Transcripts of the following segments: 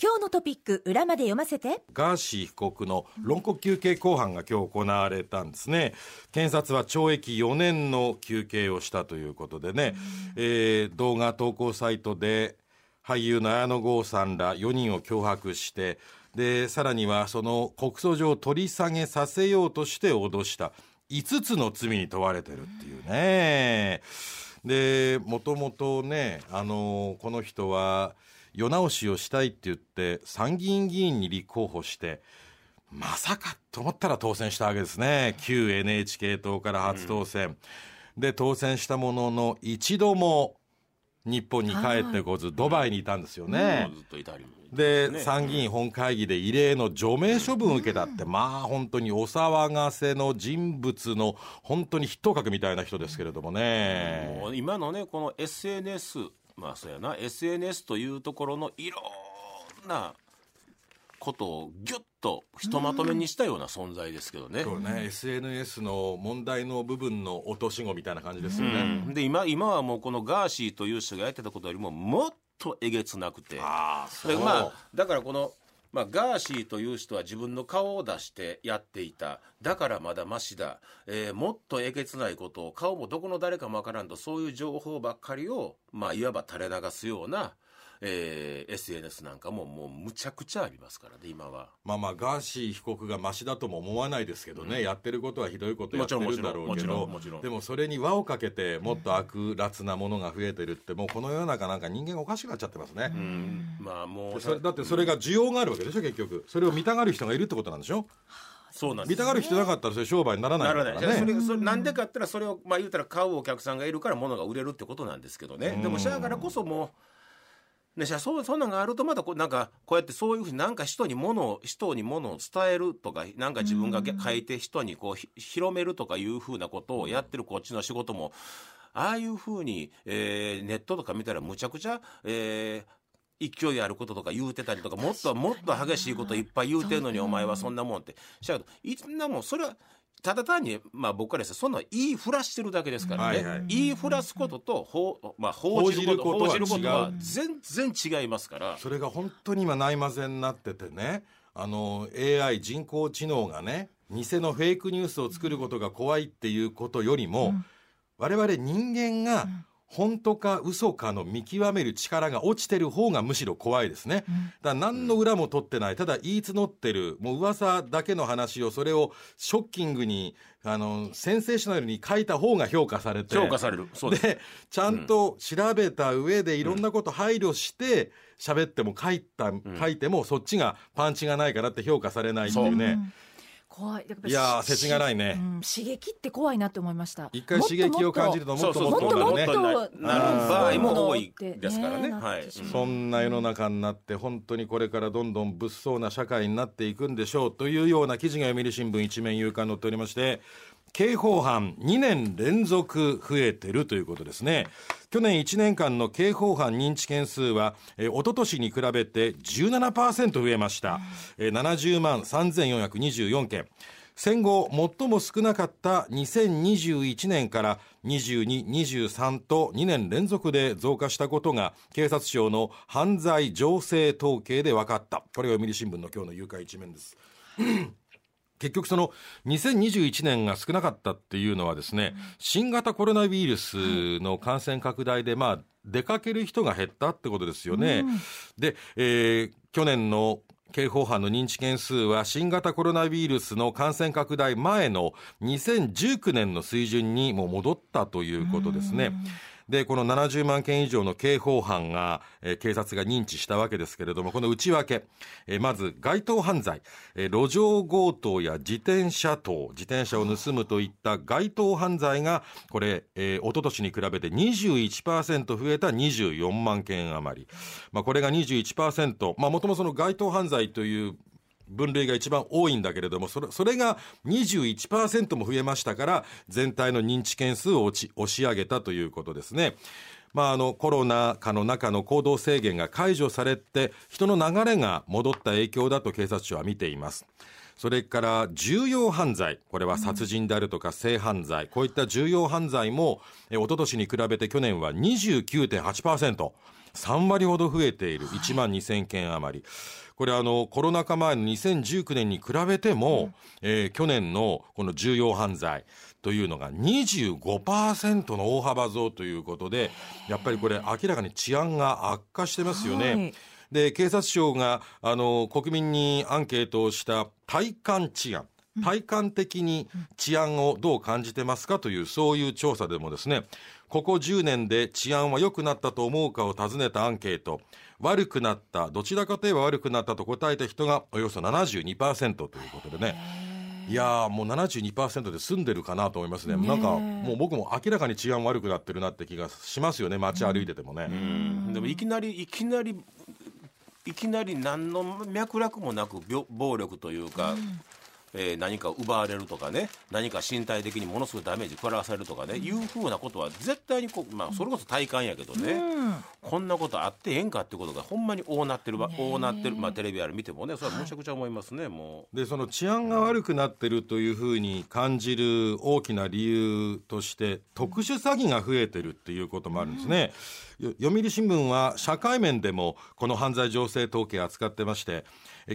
今日のトピック裏まで読ませて。ガーシー被告の論告求刑公判が今日行われたんですね。検察は懲役4年の求刑をしたということでね、えー、動画投稿サイトで俳優の綾野剛さんら4人を脅迫してでさらにはその告訴状を取り下げさせようとして脅した。5つの罪に問われてるっていうね。でもともとねあのこの人は世直しをしたいって言って参議院議員に立候補してまさかと思ったら当選したわけですね。旧 NHK 党から初当選、うん、で当選したものの一度も日本に帰ってこずドバイにいたんですよね、で、ね、参議院本会議で異例の除名処分を受けたって、まあ本当にお騒がせの人物の本当に筆頭格みたいな人ですけれどもね。今のねこの SNS まあそうやな SNS というところのいろんなことをぎゅっとひとまとめにしたような存在ですけどね。そうね、SNS の問題の部分の落とし子みたいな感じですよね。うん、で今今はもうこのガーシーという人がやってたことよりももっとえげつなくて。あそうまあだからこのまあ、ガーシーという人は自分の顔を出してやっていた。だからまだましだ。えー、もっとえげつないことを、顔もどこの誰かもわからんと、そういう情報ばっかりを、まあ、いわば垂れ流すような、えー、SNS なんかももうむちゃくちゃありますからね今は。まあまあガーシー被告がましだとも思わないですけどね、うん、やってることはひどいことやってるんだろうけど。でもそれに輪をかけてもっと悪辣なものが増えてるってもうこの世の中なんか人間がおかしくなっちゃってますね、うん、まあもうそれだってそれが需要があるわけでしょ結局。それを見たがる人がいるってことなんでしょ？そうなん見たがる人なかったらそれ商売にならないからね。ならない。それそれなんでかって言ったらそれをまあ言うたら買うお客さんがいるから物が売れるってことなんですけどね。でもしゃあからこそもう。でそそんなんがあるとまたこうなんかこうやってそういうふうになんか人にものを人にものを伝えるとかなんか自分が書いて人にこう広めるとかいうふうなことをやってるこっちの仕事もああいうふうに、えー、ネットとか見たらむちゃくちゃ、えー、勢いあることとか言うてたりとかもっともっと激しいこといっぱい言うてんのにお前はそんなもんって。しゃいつんなもんそれはただ単に、まあ、僕からですそんな言いふらしてるだけですからね、はいはい、言いふらすこととほ、まあ、報じること報じることは全然違いますから。それが本当に今ないまぜになっててね。あの AI 人工知能がね偽のフェイクニュースを作ることが怖いっていうことよりも、うん、我々人間が、うん本当か嘘かの見極める力が落ちてる方がむしろ怖いですね。だから何の裏も取ってない、ただ言い募ってる、もう噂だけの話をそれをショッキングに、あの、センセーショナルに書いた方が評価されて。評価される。そうでで、ちゃんと調べた上でいろんなこと配慮して喋っても書いた、書いてもそっちがパンチがないからって評価されないっていうね。う怖い。いや世知辛いね、うん、刺激って怖いなって思いました。一回刺激を感じるともっともっともっとなる場合も多いですからね、はい、そんな世の中になって本当にこれからどんどん物騒な社会になっていくんでしょうというような記事が読売新聞一面夕刊載っておりまして刑法犯2年連続増えてるということですね。去年1年間の刑法犯認知件数は、えー、一昨年に比べて17%増えました。えー、70万3424件。戦後最も少なかった2021年から22、23と2年連続で増加したことが警察庁の犯罪情勢統計で分かった。これが読売新聞の今日の誘拐一面です。結局その2021年が少なかったっていうのはですね、新型コロナウイルスの感染拡大で、まあ、出かける人が減ったってことですよね。で、えー、去年の刑法犯の認知件数は新型コロナウイルスの感染拡大前の2019年の水準にも戻ったということですね。で、この70万件以上の刑法犯が、えー、警察が認知したわけですけれども、この内訳、えー、まず街頭犯罪、えー、路上強盗や自転車盗、自転車を盗むといった街頭犯罪が、これ、えー、一昨年に比べて21%増えた24万件余り。まあ、これが21%、まあ、もともとその街頭犯罪という分類が一番多いんだけれども、それそれが21%も増えましたから、全体の認知件数を押し上げたということですね。まあ、あのコロナ禍の中の行動制限が解除されて人の流れが戻った影響だと警察庁は見ていますそれから重要犯罪これは殺人であるとか性犯罪、こういった重要犯罪もえ一昨年に比べて去年は29.8% 3割ほど増えている1万2000件余り。これあのコロナ禍前の2019年に比べても、うん、えー、去年のこの重要犯罪というのが25%の大幅増ということでやっぱりこれ明らかに治安が悪化してますよね。はい。で警察庁があの国民にアンケートをした体感治安体感的に治安をどう感じてますかというそういう調査でもですねここ10年で治安は良くなったと思うかを尋ねたアンケート。悪くなった。どちらかといえば悪くなったと答えた人がおよそ72%ということでね。いやもう72%で済んでるかなと思いますね。なんかもう僕も明らかに治安悪くなってるなって気がしますよね。街歩いててもね、でもいきなりいきなりいきなり何の脈絡もなく暴力というか、えー、何か奪われるとかね何か身体的にものすごいダメージ食らわされるとかね、うん、いうふうなことは絶対にこう、まあ、それこそ体感やけどね、うん、こんなことあってええんかってことがほんまに大なってる大なってる、まあ、テレビある見てもねそれはむちゃくちゃ思いますね、はい、もう。でその治安が悪くなってるというふうに感じる大きな理由として特殊詐欺が増えてるっていうこともあるんですね、うん、読売新聞は社会面でもこの犯罪情勢統計を扱ってまして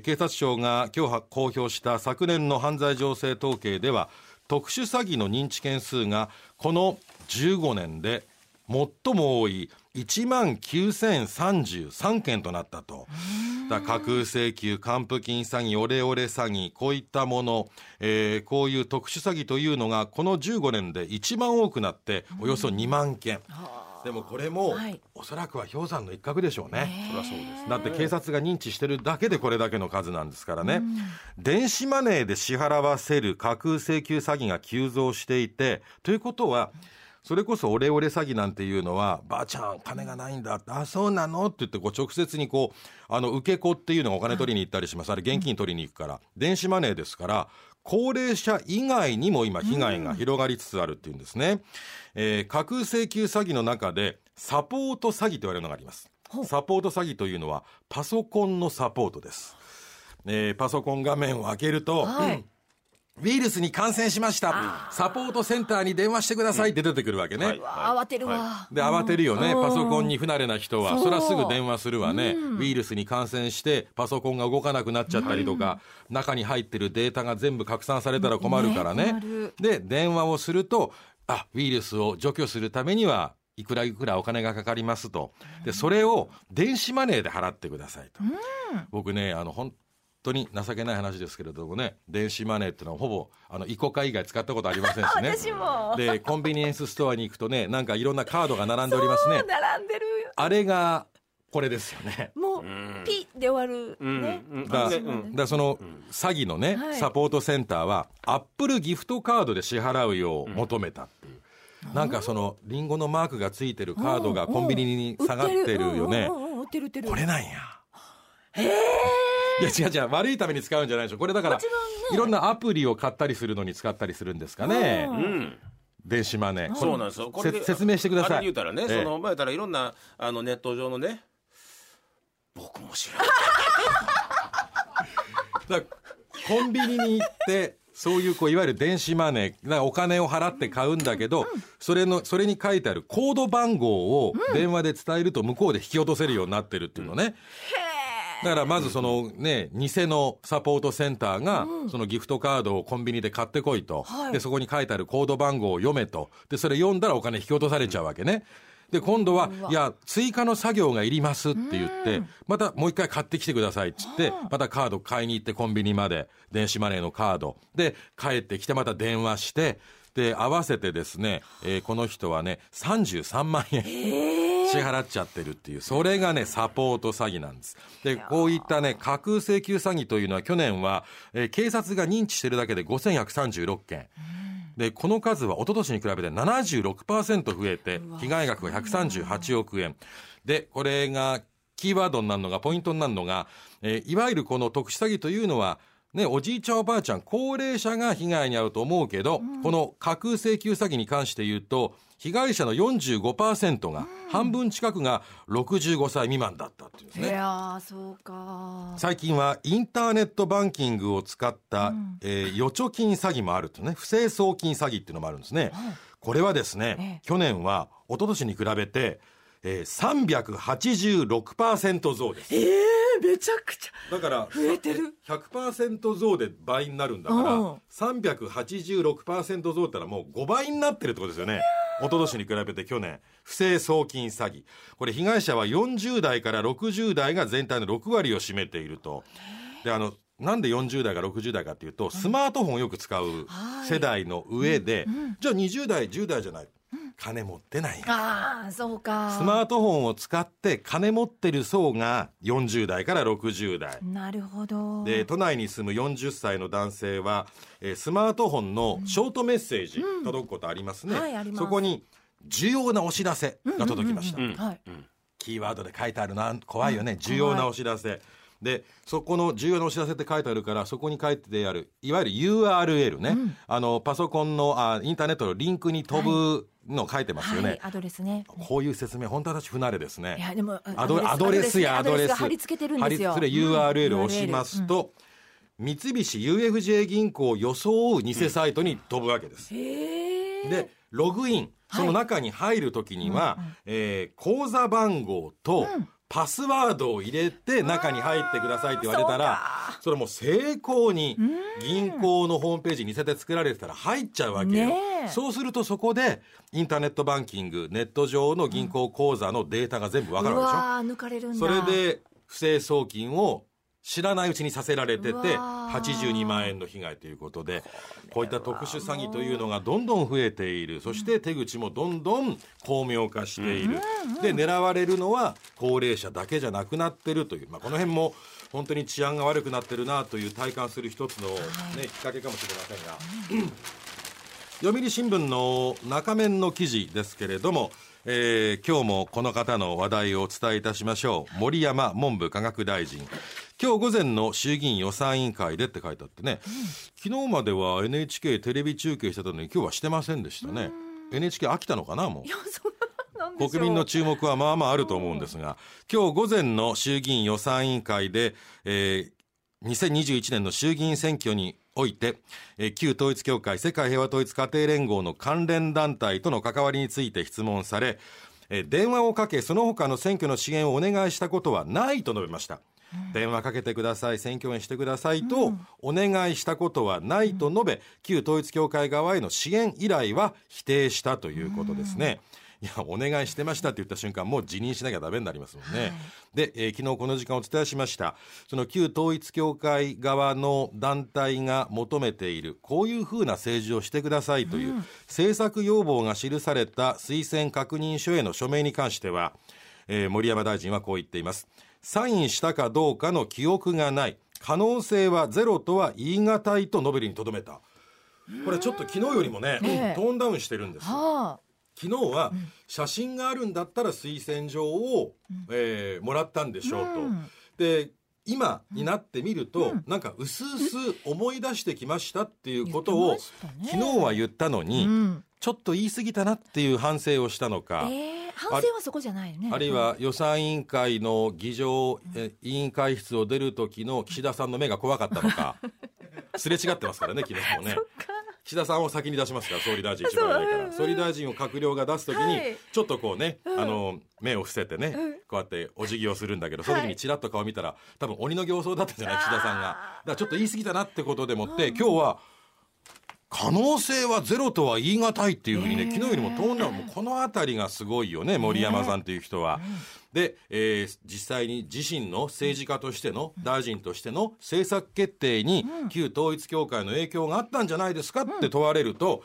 警察庁が今日公表した昨年の犯罪情勢統計では特殊詐欺の認知件数がこの15年で最も多い1万9033件となったと。架空請求、還付金詐欺、オレオレ詐欺、こういったもの、えー、こういう特殊詐欺というのがこの15年で一番多くなっておよそ2万件。でもこれも、はい、おそらくは氷山の一角でしょうね。そりゃそうです。だって警察が認知してるだけでこれだけの数なんですからね。電子マネーで支払わせる架空請求詐欺が急増していて、ということは、それこそオレオレ詐欺なんていうのは、ばあちゃん、金がないんだ。あ、そうなの？って言って、こう、直接にこう、あの、受け子っていうのがお金取りに行ったりします。あれ、現金取りに行くから。電子マネーですから、高齢者以外にも今被害が広がりつつあるっていうんですね。えー、架空請求詐欺の中でサポート詐欺と言われるのがあります。サポート詐欺というのはパソコンのサポートです。えー、パソコン画面を開けると、はいウイルスに感染しました。サポートセンターに電話してくださいって出てくるわけね。はい慌てるわ。で、慌てるよね。パソコンに不慣れな人は。そりゃすぐ電話するわね。ウイルスに感染して、パソコンが動かなくなっちゃったりとか、中に入ってるデータが全部拡散されたら困るからね。で、電話をすると、あ、ウイルスを除去するためには、いくらいくらお金がかかりますと。で、それを電子マネーで払ってくださいと。僕ね、あの、本当に情けない話ですけれどもね電子マネーっていうのはほぼあのイコカ以外使ったことありませんしね。でコンビニエンスストアに行くとねなんかいろんなカードが並んでおりますね。並んでるあれがこれですよね。もうピッで終わるね、うん、だだその詐欺のね、サポートセンターはアップルギフトカードで支払うよう求めたっていう、なんかそのリンゴのマークがついてるカードがコンビニに下がってるよね。これなんや。へえいや違う違う悪いために使うんじゃないでしょこれだから、ね、いろんなアプリを買ったりするのに使ったりするんですかね。うん電子マネー。そうなんですよ。これ説明してください。言うたらね、ええ、その、まあ、言ったらいろんな、あの、ネット上のね、僕も知らない。だコンビニに行って、そういうこういわゆる電子マネー、お金を払って買うんだけど、それの、それに書いてあるコード番号を電話で伝えると向こうで引き落とせるようになってるっていうのね。うんだからまずそのね、偽のサポートセンターが、そのギフトカードをコンビニで買ってこいと。で、そこに書いてあるコード番号を読めと。で、それ読んだらお金引き落とされちゃうわけね。で、今度は、いや、追加の作業がいりますって言って、またもう一回買ってきてくださいって言って、またカード買いに行ってコンビニまで、電子マネーのカード。で、帰ってきてまた電話して、で、合わせてですね、えー、この人はね、33万円。支払っちゃってるっていう、それがね、サポート詐欺なんです。で、こういったね、架空請求詐欺というのは去年は、えー、警察が認知してるだけで5136件。で、この数は一昨年に比べて76%増えて、被害額が138億円。で、これが、キーワードになるのが、ポイントになるのが、えー、いわゆるこの特殊詐欺というのは、ね、おじいちゃんおばあちゃん、高齢者が被害に遭うと思うけど、うん、この架空請求詐欺に関して言うと、被害者の45%が、半分近くが65歳未満だったっていうですね。いやそうか。最近はインターネットバンキングを使った、うん、えー、預貯金詐欺もあるとね、不正送金詐欺っていうのもあるんですね。これはですね、去年は一昨年に比べて、えー、386%増です。ええめちゃくちゃ。だから、増えてる100%増で倍になるんだから、うん386%増ってのはもう5倍になってるってことですよね。一昨年に比べて去年、不正送金詐欺。これ被害者は40代から60代が全体の6割を占めていると。で、あの、なんで40代が60代かっていうと、スマートフォンをよく使うはい世代の上で、じゃあ20代、10代じゃない。金持ってない。ああ、そうか。スマートフォンを使って金持ってる層が40代から60代。なるほど。で都内に住む40歳の男性は、えースマートフォンのショートメッセージ届くことありますね、はいあります。そこに重要なお知らせが届きました、うんはい。キーワードで書いてあるな怖いよね、重要なお知らせ。でそこの重要なお知らせって書いてあるからそこに書いてあるいわゆる URL ね、あのパソコンのあインターネットのリンクに飛ぶの書いてますよね、はい、アドレスね。こういう説明本当私不慣れですねいや、でも、アドアドレスやアドレスが貼り付けてるんですよ。貼り付けうん URL を押します。と、三菱 UFJ 銀行を装う偽サイトに飛ぶわけです。へえ。でログインその中に入るときには、えー口座番号とパスワードを入れて中に入ってくださいって言われたらそれもう成功に銀行のホームページに似せて作られてたら入っちゃうわけよ、そうするとそこでインターネットバンキングネット上の銀行口座のデータが全部わかるうわけでしょ？それで不正送金を知らないうちにさせられててうわー。82万円の被害ということでこういった特殊詐欺というのがどんどん増えている。そして手口もどんどん巧妙化している。で狙われるのは高齢者だけじゃなくなってるという、まあ、この辺も本当に治安が悪くなってるなという体感する一つの、ね、きっかけかもしれませんが。読売新聞の中面の記事ですけれども、えー今日もこの方の話題をお伝えいたしましょう。森山文部科学大臣。今日午前の衆議院予算委員会でって書いてあってね、昨日までは NHK テレビ中継してたのに今日はしてませんでしたね。NHK 飽きたのかなもう。国民の注目はまあまああると思うんですが、今日午前の衆議院予算委員会で、えー2021年の衆議院選挙において、えー旧統一教会世界平和統一家庭連合の関連団体との関わりについて質問され、えー電話をかけその他の選挙の支援をお願いしたことはないと述べました。電話かけてください選挙応援してくださいとお願いしたことはないと述べ、旧統一教会側への支援依頼は否定したということですね。いやお願いしてましたって言った瞬間もう辞任しなきゃダメになりますもんね、で、えー昨日この時間お伝えしました。その旧統一教会側の団体が求めているこういうふうな政治をしてくださいという、政策要望が記された推薦確認書への署名に関しては、えー森山大臣はこう言っています。サインしたかどうかの記憶がない。可能性はゼロとは言い難いと述べるにとどめた。これちょっと昨日よりもね、トーンダウンしてるんですよ。は昨日は写真があるんだったら推薦状を、えーもらったんでしょうと。うんで今になってみると、なんか薄々思い出してきましたっていうことを、ね昨日は言ったのあ。に、うん。ちょっと言い過ぎたなっていう反省をしたのか、ええ反省はそこじゃないよね。あるいは予算委員会の議場、え委員会室を出る時の岸田さんの目が怖かったのか すれ違ってますからね昨日もね岸田さんを先に出しますから 総理大臣一番上から。総理大臣を閣僚が出す時にはい。ちょっとこうね、あの目を伏せてね、こうやってお辞儀をするんだけどその時にちらっと顔見たら多分鬼の形相だったんじゃない岸田さんが。だからちょっと言い過ぎたなってことでもって、今日は可能性はゼロとは言い難いっていうふうにね、昨日よりもトーンダウンもうこの辺りがすごいよね森山さんという人は。で、えー実際に自身の政治家としての大臣としての政策決定に旧統一教会の影響があったんじゃないですかって問われると、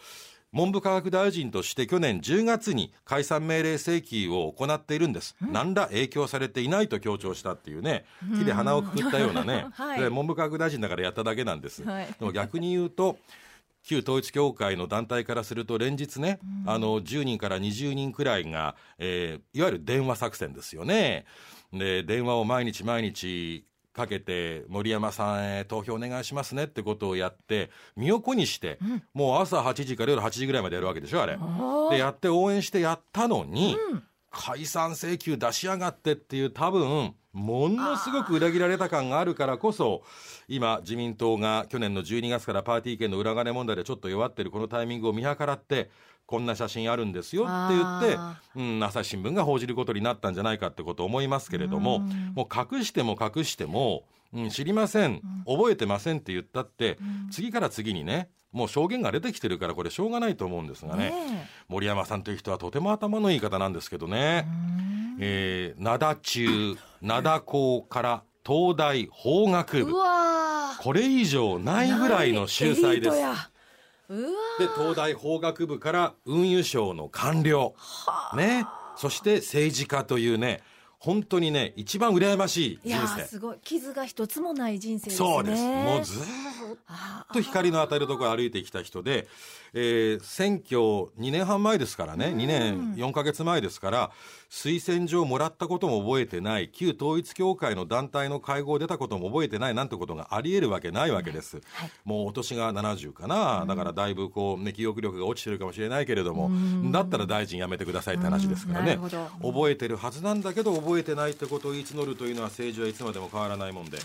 文部科学大臣として去年10月に解散命令請求を行っているんです、何ら影響されていないと強調したっていうね木で鼻をくくったようなね、はい。で文部科学大臣だからやっただけなんです、はい。でも逆に言うと旧統一教会の団体からすると連日ね、あの10人から20人くらいが、えーいわゆる電話作戦ですよね。で電話を毎日毎日かけて森山さんへ投票お願いしますねってことをやって身を粉にして、もう朝8時から夜8時ぐらいまでやるわけでしょあれ。ー。でやって応援してやったのに、解散請求出しやがってっていう多分ものすごく裏切られた感があるからこそ今自民党が去年の12月からパーティー券の裏金問題でちょっと弱ってるこのタイミングを見計らってこんな写真あるんですよって言ってあ、うん、朝日新聞が報じることになったんじゃないかってことを思いますけれどももう隠しても隠しても、うん、知りません。覚えてませんって言ったって次から次にねもう証言が出てきてるからこれしょうがないと思うんですがね。ね森山さんという人はとても頭のいい方なんですけどね、えー、灘中灘高から東大法学部。これ以上ないぐらいの秀才です。で東大法学部から運輸省の官僚。ね。そして政治家というね本当にね一番羨ましい人いやすごい。傷が一つもない人生ですね。そうです。もうずーっあと光の当たるところを歩いてきた人で、えー選挙2年半前ですからね。2年4ヶ月前ですから推薦状もらったことも覚えてない。旧統一教会の団体の会合出たことも覚えてない。なんてことがありえるわけないわけです、もうお年が70かな、だからだいぶこう、ね、記憶力が落ちてるかもしれないけれども、だったら大臣辞めてくださいって話ですからね。うん覚えてるはずなんだけど覚えてないってことを言い募るというのは政治はいつまでも変わらないもんで。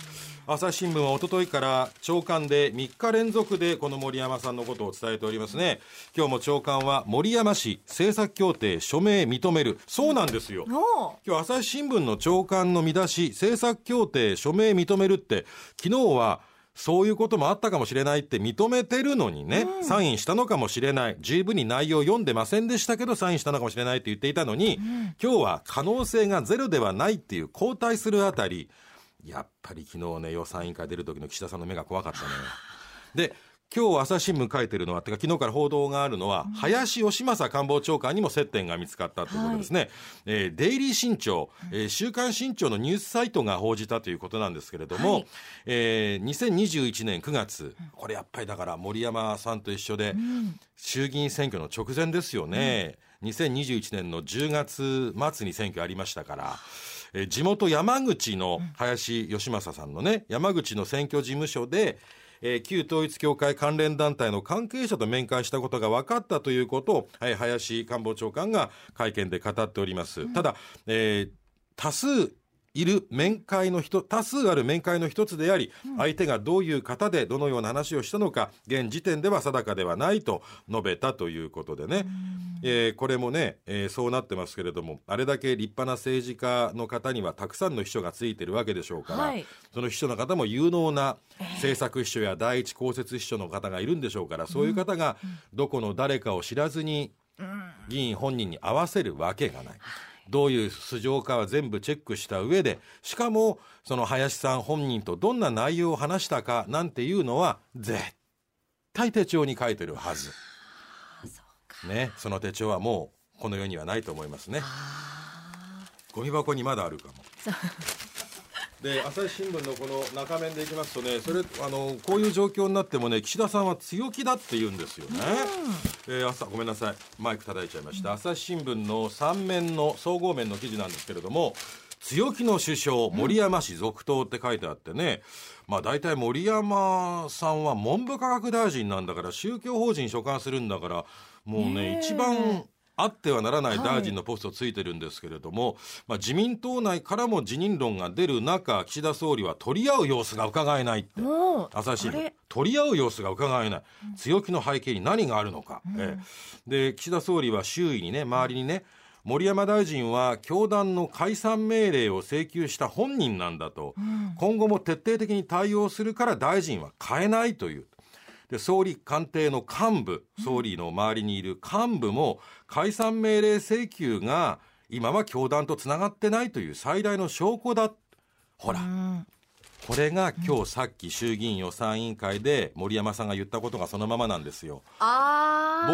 朝日新聞は一昨日から長官で3日連続でこの森山さんのことを伝えておりますね。今日も長官は森山氏政策協定署名認める。そうなんですよ。お今日朝日新聞の長官の見出し政策協定署名認めるって昨日はそういうこともあったかもしれないって認めてるのにね、サインしたのかもしれない。十分に内容読んでませんでしたけどサインしたのかもしれないって言っていたのに、今日は可能性がゼロではないっていう後退するあたり。やっぱり昨日ね予算委員会出る時の岸田さんの目が怖かったね。で今日朝日新聞書いてるのはてか昨日から報道があるのは、林芳正官房長官にも接点が見つかったということですね、えーデイリー新潮、えー週刊新潮のニュースサイトが報じたということなんですけれども、はい。えー2021年9月これやっぱりだから森山さんと一緒で、衆議院選挙の直前ですよね、2021年の10月末に選挙ありましたから、えー地元山口の林芳正さんのね山口の選挙事務所で、えー旧統一教会関連団体の関係者と面会したことが分かったということを、はい林官房長官が会見で語っております。ただ、えー多数いる面会の人多数ある面会の一つであり、相手がどういう方でどのような話をしたのか現時点では定かではないと述べたということでね、えーこれもね、えーそうなってますけれどもあれだけ立派な政治家の方にはたくさんの秘書がついてるわけでしょうから、はい。その秘書の方も有能な政策秘書や第一公設秘書の方がいるんでしょうからそういう方がどこの誰かを知らずに議員本人に合わせるわけがない。どういう素性かは全部チェックした上でしかもその林さん本人とどんな内容を話したかなんていうのは絶対手帳に書いてるはず。ね、その手帳はもうこの世にはないと思いますね。ゴミ箱にまだあるかも。で朝日新聞のこの中面でいきますとねそれあのこういう状況になってもね岸田さんは強気だって言うんですよね、えー朝ごめんなさい。マイク叩いちゃいました、朝日新聞の3面の総合面の記事なんですけれども強気の首相森山氏続投って書いてあってね、まあ大体森山さんは文部科学大臣なんだから宗教法人所管するんだからもうね一番あってはならない大臣のポストついてるんですけれども、まあ、自民党内からも辞任論が出る中岸田総理は取り合う様子が伺えないって。朝日新聞。取り合う様子が伺えない、強気の背景に何があるのか、ええ。で岸田総理は周囲にね周りにね森山大臣は教団の解散命令を請求した本人なんだと、今後も徹底的に対応するから大臣は変えないというで総理官邸の幹部総理の周りにいる幹部も解散命令請求が今は教団とつながってないという最大の証拠だ。ほら、これが今日さっき衆議院予算委員会で森山さんが言ったことがそのままなんですよ。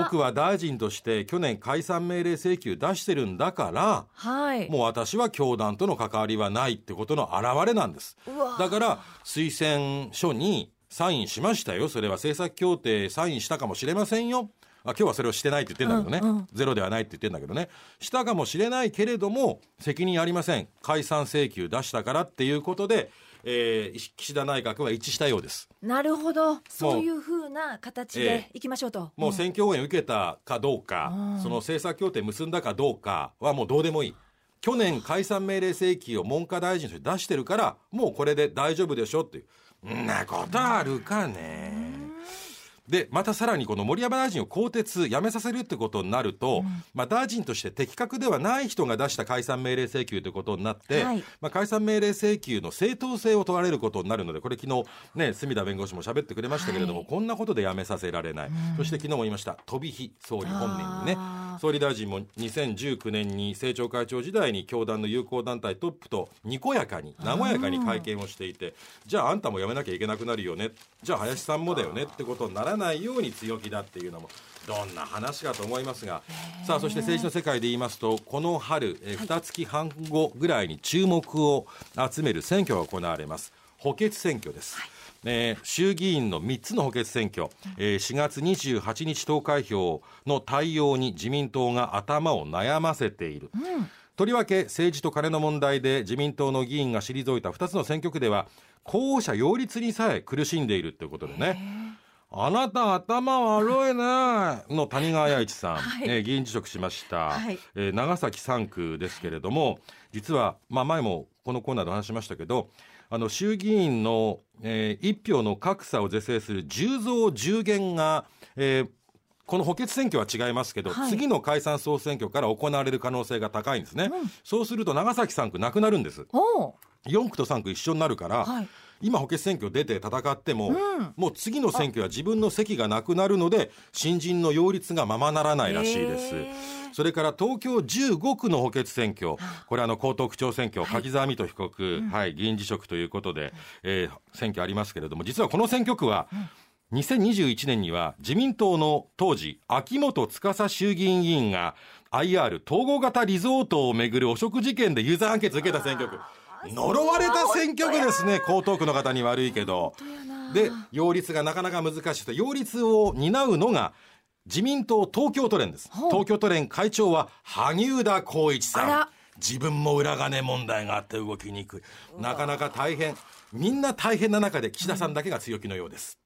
僕は大臣として去年解散命令請求出してるんだからはい。もう私は教団との関わりはないってことの表れなんです。だから推薦書にサインしましたよ。それは政策協定サインしたかもしれませんよ。あ今日はそれをしてないって言ってんだけどね、うんうん。ゼロではないって言ってんだけどね。したかもしれないけれども責任ありません。解散請求出したからっていうことでえー岸田内閣は一致したようです。なるほど。そういうふうな形えでいきましょうと、もう選挙応援受けたかどうか、うん。その政策協定結んだかどうかはもうどうでもいい。去年解散命令請求を文科大臣として出してるから、もうこれで大丈夫でしょっていう。んなことあるかね。で、またさらにこの森山大臣を更迭、辞めさせるってことになると、まあ大臣として適格ではない人が出した解散命令請求ということになって、はいまあ解散命令請求の正当性を問われることになるので、これ昨日ね、隅田弁護士も喋ってくれましたけれども、はいこんなことで辞めさせられない。そして昨日も言いました、飛び火総理本人にね。総理大臣も2019年に政調会長時代に教団の友好団体トップとにこやかに和やかに会見をしていてじゃああんたも辞めなきゃいけなくなるよね。じゃあ林さんもだよね。ってことにならないように強気だっていうのもどんな話かと思いますが。さあそして政治の世界で言いますとこの春えー二月半後ぐらいに注目を集める選挙が行われます。補欠選挙です。えー衆議院の3つの補欠選挙、えー4月28日投開票の対応に自民党が頭を悩ませている、とりわけ政治と金の問題で自民党の議員が退いた2つの選挙区では候補者擁立にさえ苦しんでいるということでね。あなた頭悪いねの谷川弥一さん、はい。えー議員辞職しました、はい。えー長崎3区ですけれども実は、まあ、前もこのコーナーでお話ししましたけどあの衆議院の、えー、1票の格差を是正する10増10減が、えーこの補欠選挙は違いますけど、はい。次の解散総選挙から行われる可能性が高いんですね、そうすると長崎3区なくなるんです。おお4区と3区一緒になるから、はい今補欠選挙出て戦っても、ん。もう次の選挙は自分の席がなくなるので新人の擁立がままならないらしいです。それから東京15区の補欠選挙。これあの江東区長選挙、柿沢水戸被告、はい、議員辞職ということで、えー選挙ありますけれども実はこの選挙区は、2021年には自民党の当時秋元司衆議院議員が IR 統合型リゾートをめぐる汚職事件で有罪判決を受けた選挙区呪われた選挙区ですね。江東区の方に悪いけど。で擁立がなかなか難しいと。擁立を担うのが自民党東京都連です。東京都連会長は萩生田光一さん。自分も裏金問題があって動きにくい。なかなか大変みんな大変な中で岸田さんだけが強気のようです